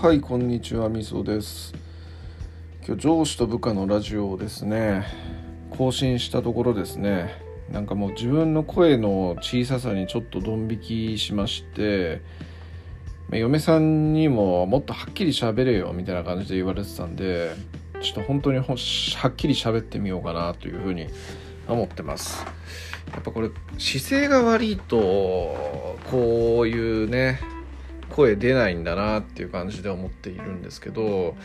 はいこんにちはみそです。今日上司と部下のラジオをですね更新したところですねなんかもう自分の声の小ささにちょっとドン引きしまして嫁さんにももっとはっきり喋れよみたいな感じで言われてたんでちょっと本当にはっきり喋ってみようかなというふうに思ってます。やっぱこれ姿勢が悪いとこういうね声出ないんだなっていう感じで思っているんですけど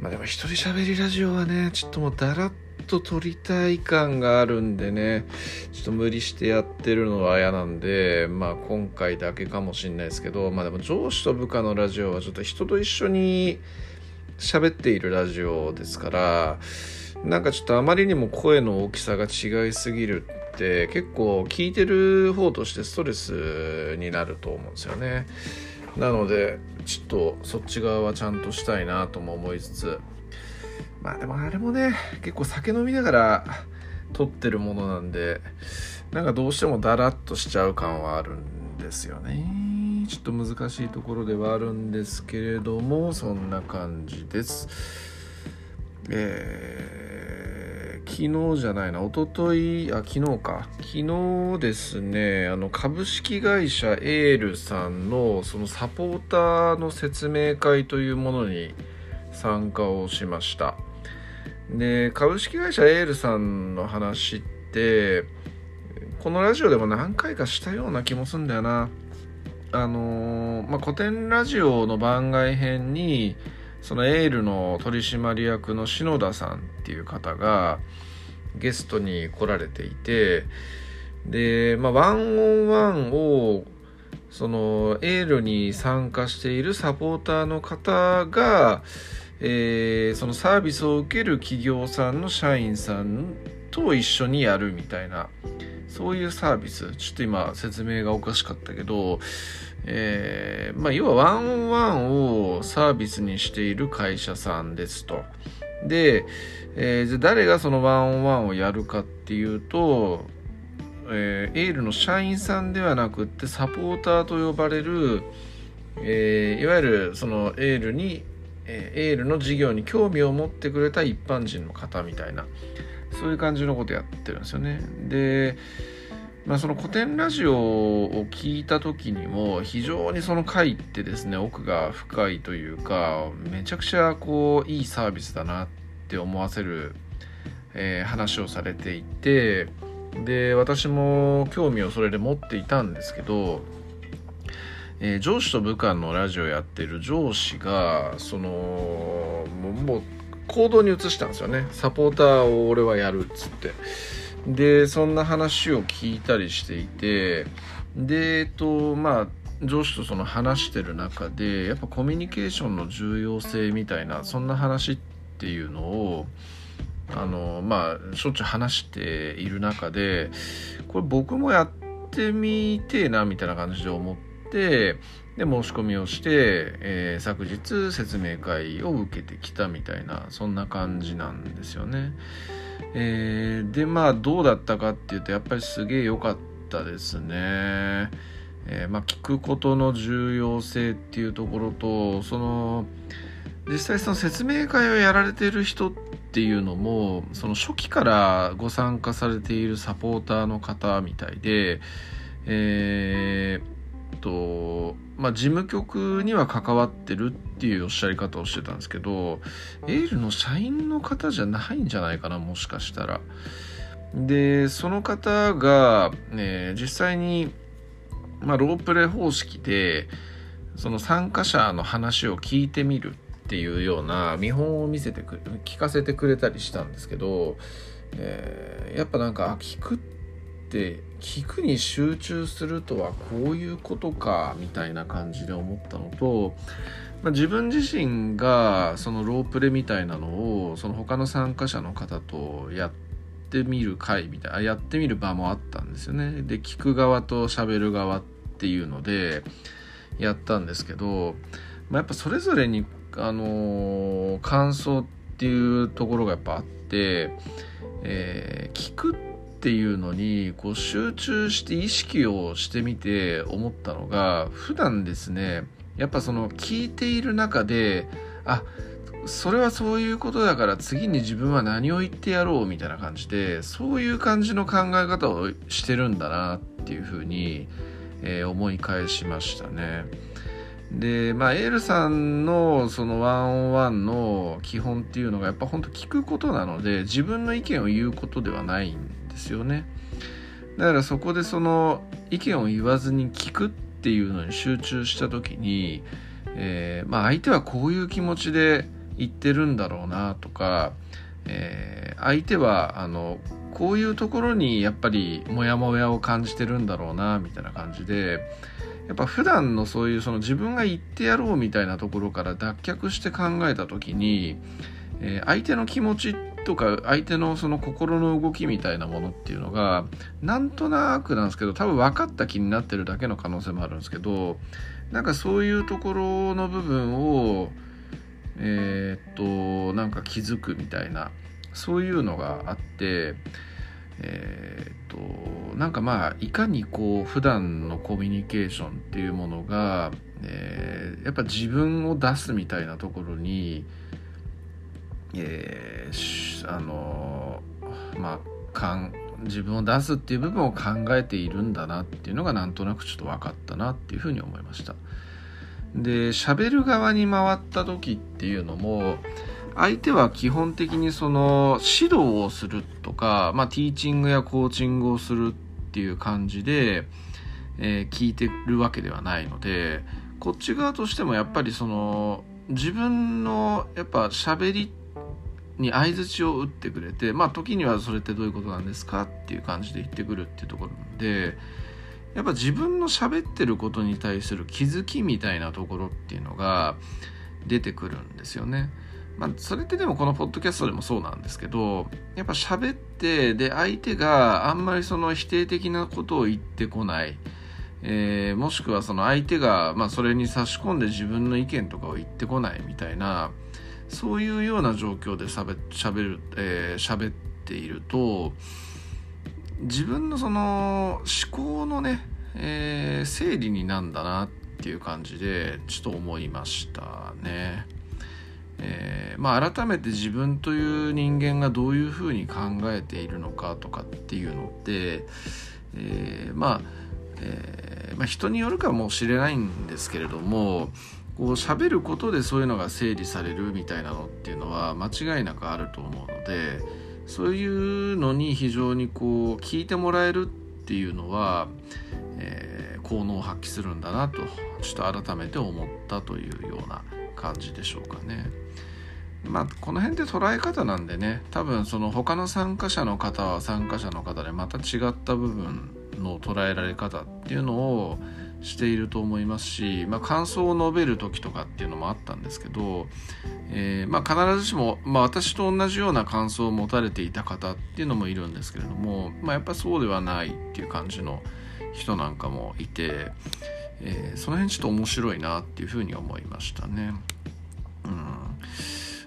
まあでも一人喋りラジオはねちょっともうだらっと撮りたい感があるんでねちょっと無理してやってるのは嫌なんでまあ今回だけかもしんないですけどまあでも上司と部下のラジオはちょっと人と一緒に喋っているラジオですからなんかちょっとあまりにも声の大きさが違いすぎるって結構聞いてる方としてストレスになると思うんですよね。なのでちょっとそっち側はちゃんとしたいなとも思いつつ。まあでもあれもね結構酒飲みながら撮ってるものなんでなんかどうしてもダラッとしちゃう感はあるんですよね。ちょっと難しいところではあるんですけれどもそんな感じです。えー昨日じゃないな、一昨日あ、昨日か。昨日ですね、あの、株式会社エールさんの、そのサポーターの説明会というものに参加をしました。で、株式会社エールさんの話って、このラジオでも何回かしたような気もするんだよな。あのー、まあ、古典ラジオの番外編に、そのエールの取締役の篠田さんっていう方がゲストに来られていてで、まあ、ワンオンワンをそのエールに参加しているサポーターの方が、えー、そのサービスを受ける企業さんの社員さんと一緒にやるみたいなそういうサービス。ちょっと今説明がおかしかったけどえー、まあ、要はワンオンワンをサービスにしている会社さんですと。で、えー、じゃ誰がそのワンオンワンをやるかっていうと、えー、エールの社員さんではなくってサポーターと呼ばれる、えー、いわゆるそのエールに、えー、エールの事業に興味を持ってくれた一般人の方みたいなそういう感じのことやってるんですよね。で、まあ、その古典ラジオを聞いた時にも非常にその回ってですね奥が深いというかめちゃくちゃこういいサービスだなって思わせる、えー、話をされていてで私も興味をそれで持っていたんですけど、えー、上司と部下のラジオやってる上司がそのもう行動に移したんですよねサポーターを俺はやるっつって。でそんな話を聞いたりしていてでえっとまあ上司とその話してる中でやっぱコミュニケーションの重要性みたいなそんな話っていうのをあのまあしょっちゅう話している中でこれ僕もやってみてえなみたいな感じで思ってで申し込みをして、えー、昨日説明会を受けてきたみたいなそんな感じなんですよね。えー、でまあどうだったかっていうとやっぱりすげえ良かったですね。えー、まあ、聞くことの重要性っていうところとその実際その説明会をやられている人っていうのもその初期からご参加されているサポーターの方みたいで、えー、とまあ、事務局には関わってるっていうおっしゃり方をしてたんですけどエールの社員の方じゃないんじゃないかなもしかしたら。でその方が、ね、実際に、まあ、ロープレ方式でその参加者の話を聞いてみるっていうような見本を見せてく聞かせてくれたりしたんですけど、えー、やっぱなんか聞くってって聞くに集中するとはこういうことかみたいな感じで思ったのと、まあ、自分自身がそのロープレみたいなのをその他の参加者の方とやってみる回みたいなやってみる場もあったんですよね。で聞く側と喋る側っていうのでやったんですけど、まあ、やっぱそれぞれにあのー、感想っていうところがやっぱあって、えー、聞くってっていうのにこう集中して意識をしてみて思ったのが普段ですねやっぱその聞いている中であそれはそういうことだから次に自分は何を言ってやろうみたいな感じでそういう感じの考え方をしてるんだなっていうふうに、えー、思い返しましたね。でまあエールさんのそのワンオンワンの基本っていうのがやっぱ本当聞くことなので自分の意見を言うことではないんですよね。だからそこでその意見を言わずに聞くっていうのに集中した時に、えー、まあ相手はこういう気持ちで言ってるんだろうなとか、えー、相手はあのこういうところにやっぱりモヤモヤを感じてるんだろうなみたいな感じでやっぱ普段のそういうその自分が言ってやろうみたいなところから脱却して考えた時に、えー、相手の気持ちってとか相手のその心の動きみたいなものっていうのがなんとなくなんですけど多分分かった気になってるだけの可能性もあるんですけどなんかそういうところの部分をえー、っとなんか気づくみたいなそういうのがあってえー、っとなんかまあいかにこう普段のコミュニケーションっていうものが、えー、やっぱ自分を出すみたいなところに、えー、あのまあかん自分を出すっていう部分を考えているんだなっていうのがなんとなくちょっと分かったなっていうふうに思いました。で喋る側に回った時っていうのも相手は基本的にその指導をするとか、まあ、ティーチングやコーチングをするっていう感じで、えー、聞いてるわけではないのでこっち側としてもやっぱりその自分のやっぱ喋りってに相づちを打ってくれてまあ時にはそれってどういうことなんですかっていう感じで言ってくるっていうところでやっぱ自分の喋ってることに対する気づきみたいなところっていうのが出てくるんですよね。まあ、それってでもこのポッドキャストでもそうなんですけどやっぱ喋ってで相手があんまりその否定的なことを言ってこない、えー、もしくはその相手が、まあ、それに差し込んで自分の意見とかを言ってこないみたいなそういうような状況でしゃべる、えー、喋っていると自分のその思考のね、えー、整理になんだなっていう感じでちょっと思いましたね。えー、まあ、改めて自分という人間がどういうふうに考えているのかとかっていうのって、えー、まあ、えー、まあ、人によるかもしれないんですけれどもこう喋ることでそういうのが整理されるみたいなのっていうのは間違いなくあると思うので。そういうのに非常にこう聞いてもらえるっていうのは、えー、効能を発揮するんだなとちょっと改めて思ったというような感じでしょうかね。まあ、この辺で捉え方なんでね多分その他の参加者の方は参加者の方でまた違った部分の捉えられ方っていうのをしていると思いますし、まあ、感想を述べる時とかっていうのもあったんですけど、えー、まあ、必ずしも、まあ、私と同じような感想を持たれていた方っていうのもいるんですけれども、ま、やっぱそうではないっていう感じの人なんかもいて、えー、その辺ちょっと面白いなっていうふうに思いましたね。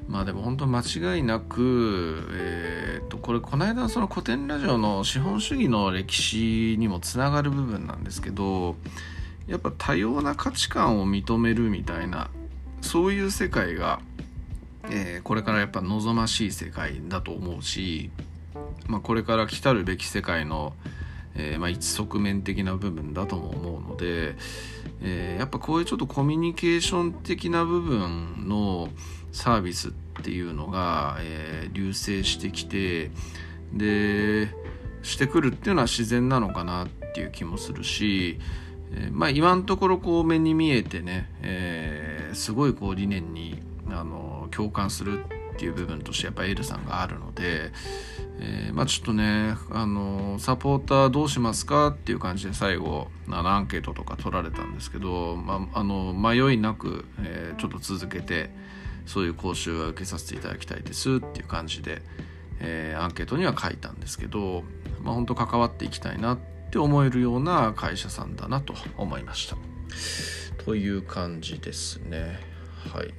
まあでも本当間違いなく、えー、とこれこの間のその古典ラジオの資本主義の歴史にもつながる部分なんですけどやっぱ多様な価値観を認めるみたいなそういう世界が、えー、これからやっぱ望ましい世界だと思うし、まあ、これから来たるべき世界の、えー、まあ、一側面的な部分だとも思うので、えー、やっぱこういうちょっとコミュニケーション的な部分のサービスっていうのが、え流星してきてでしてくるっていうのは自然なのかなっていう気もするし、え、まあ今のところこう目に見えてね、え、すごいこう理念にあの共感するっていう部分としてやっぱエルさんがあるので、えー、まあちょっとねあのサポーターどうしますかっていう感じで最後あのアンケートとか取られたんですけど、まあ、あの迷いなく、えー、ちょっと続けてそういう講習は受けさせていただきたいですっていう感じで、えー、アンケートには書いたんですけど、まあ、本当関わっていきたいなって思えるような会社さんだなと思いました。という感じですね。はい。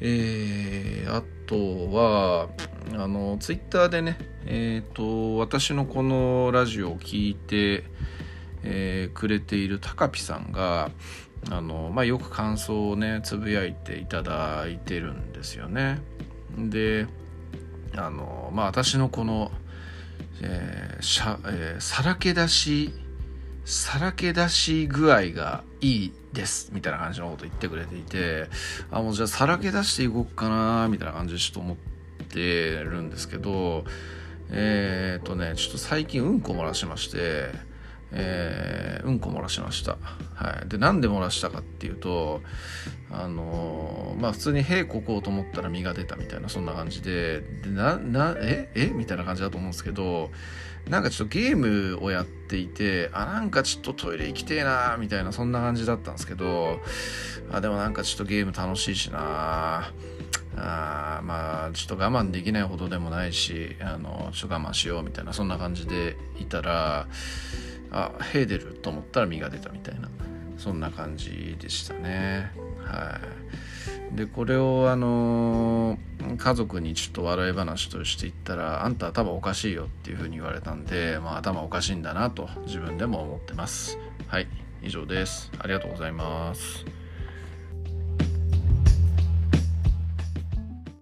えー、あとは、あの、ツイッターでね、えっ、ー、と、私のこのラジオを聞いて、えー、くれている高ピさんがあの、まあ、よく感想をねつぶやいていただいてるんですよね。であのまあ私のこの、えーしゃえー、さらけ出しさらけ出し具合がいいですみたいな感じのこと言ってくれていてあもうじゃあさらけ出していこうかなみたいな感じでちょっと思っててるんですけどえー、っとねちょっと最近うんこ漏らしましてえー、うんこ漏らしました。はい。で、なんで漏らしたかっていうと、あのー、まあ普通に屁ここうと思ったら身が出たみたいな、そんな感じで、でな、な、ええ？みたいな感じだと思うんですけど、なんかちょっとゲームをやっていて、あ、なんかちょっとトイレ行きてえなみたいな、そんな感じだったんですけど、あ、でもなんかちょっとゲーム楽しいしなあまあちょっと我慢できないほどでもないしあのちょっと我慢しようみたいなそんな感じでいたらあへ出ると思ったら実が出たみたいなそんな感じでしたね。はい。でこれをあの家族にちょっと笑い話として言ったらあんた頭おかしいよっていうふうに言われたんで、まあ、頭おかしいんだなと自分でも思ってます。はい。以上です。ありがとうございます。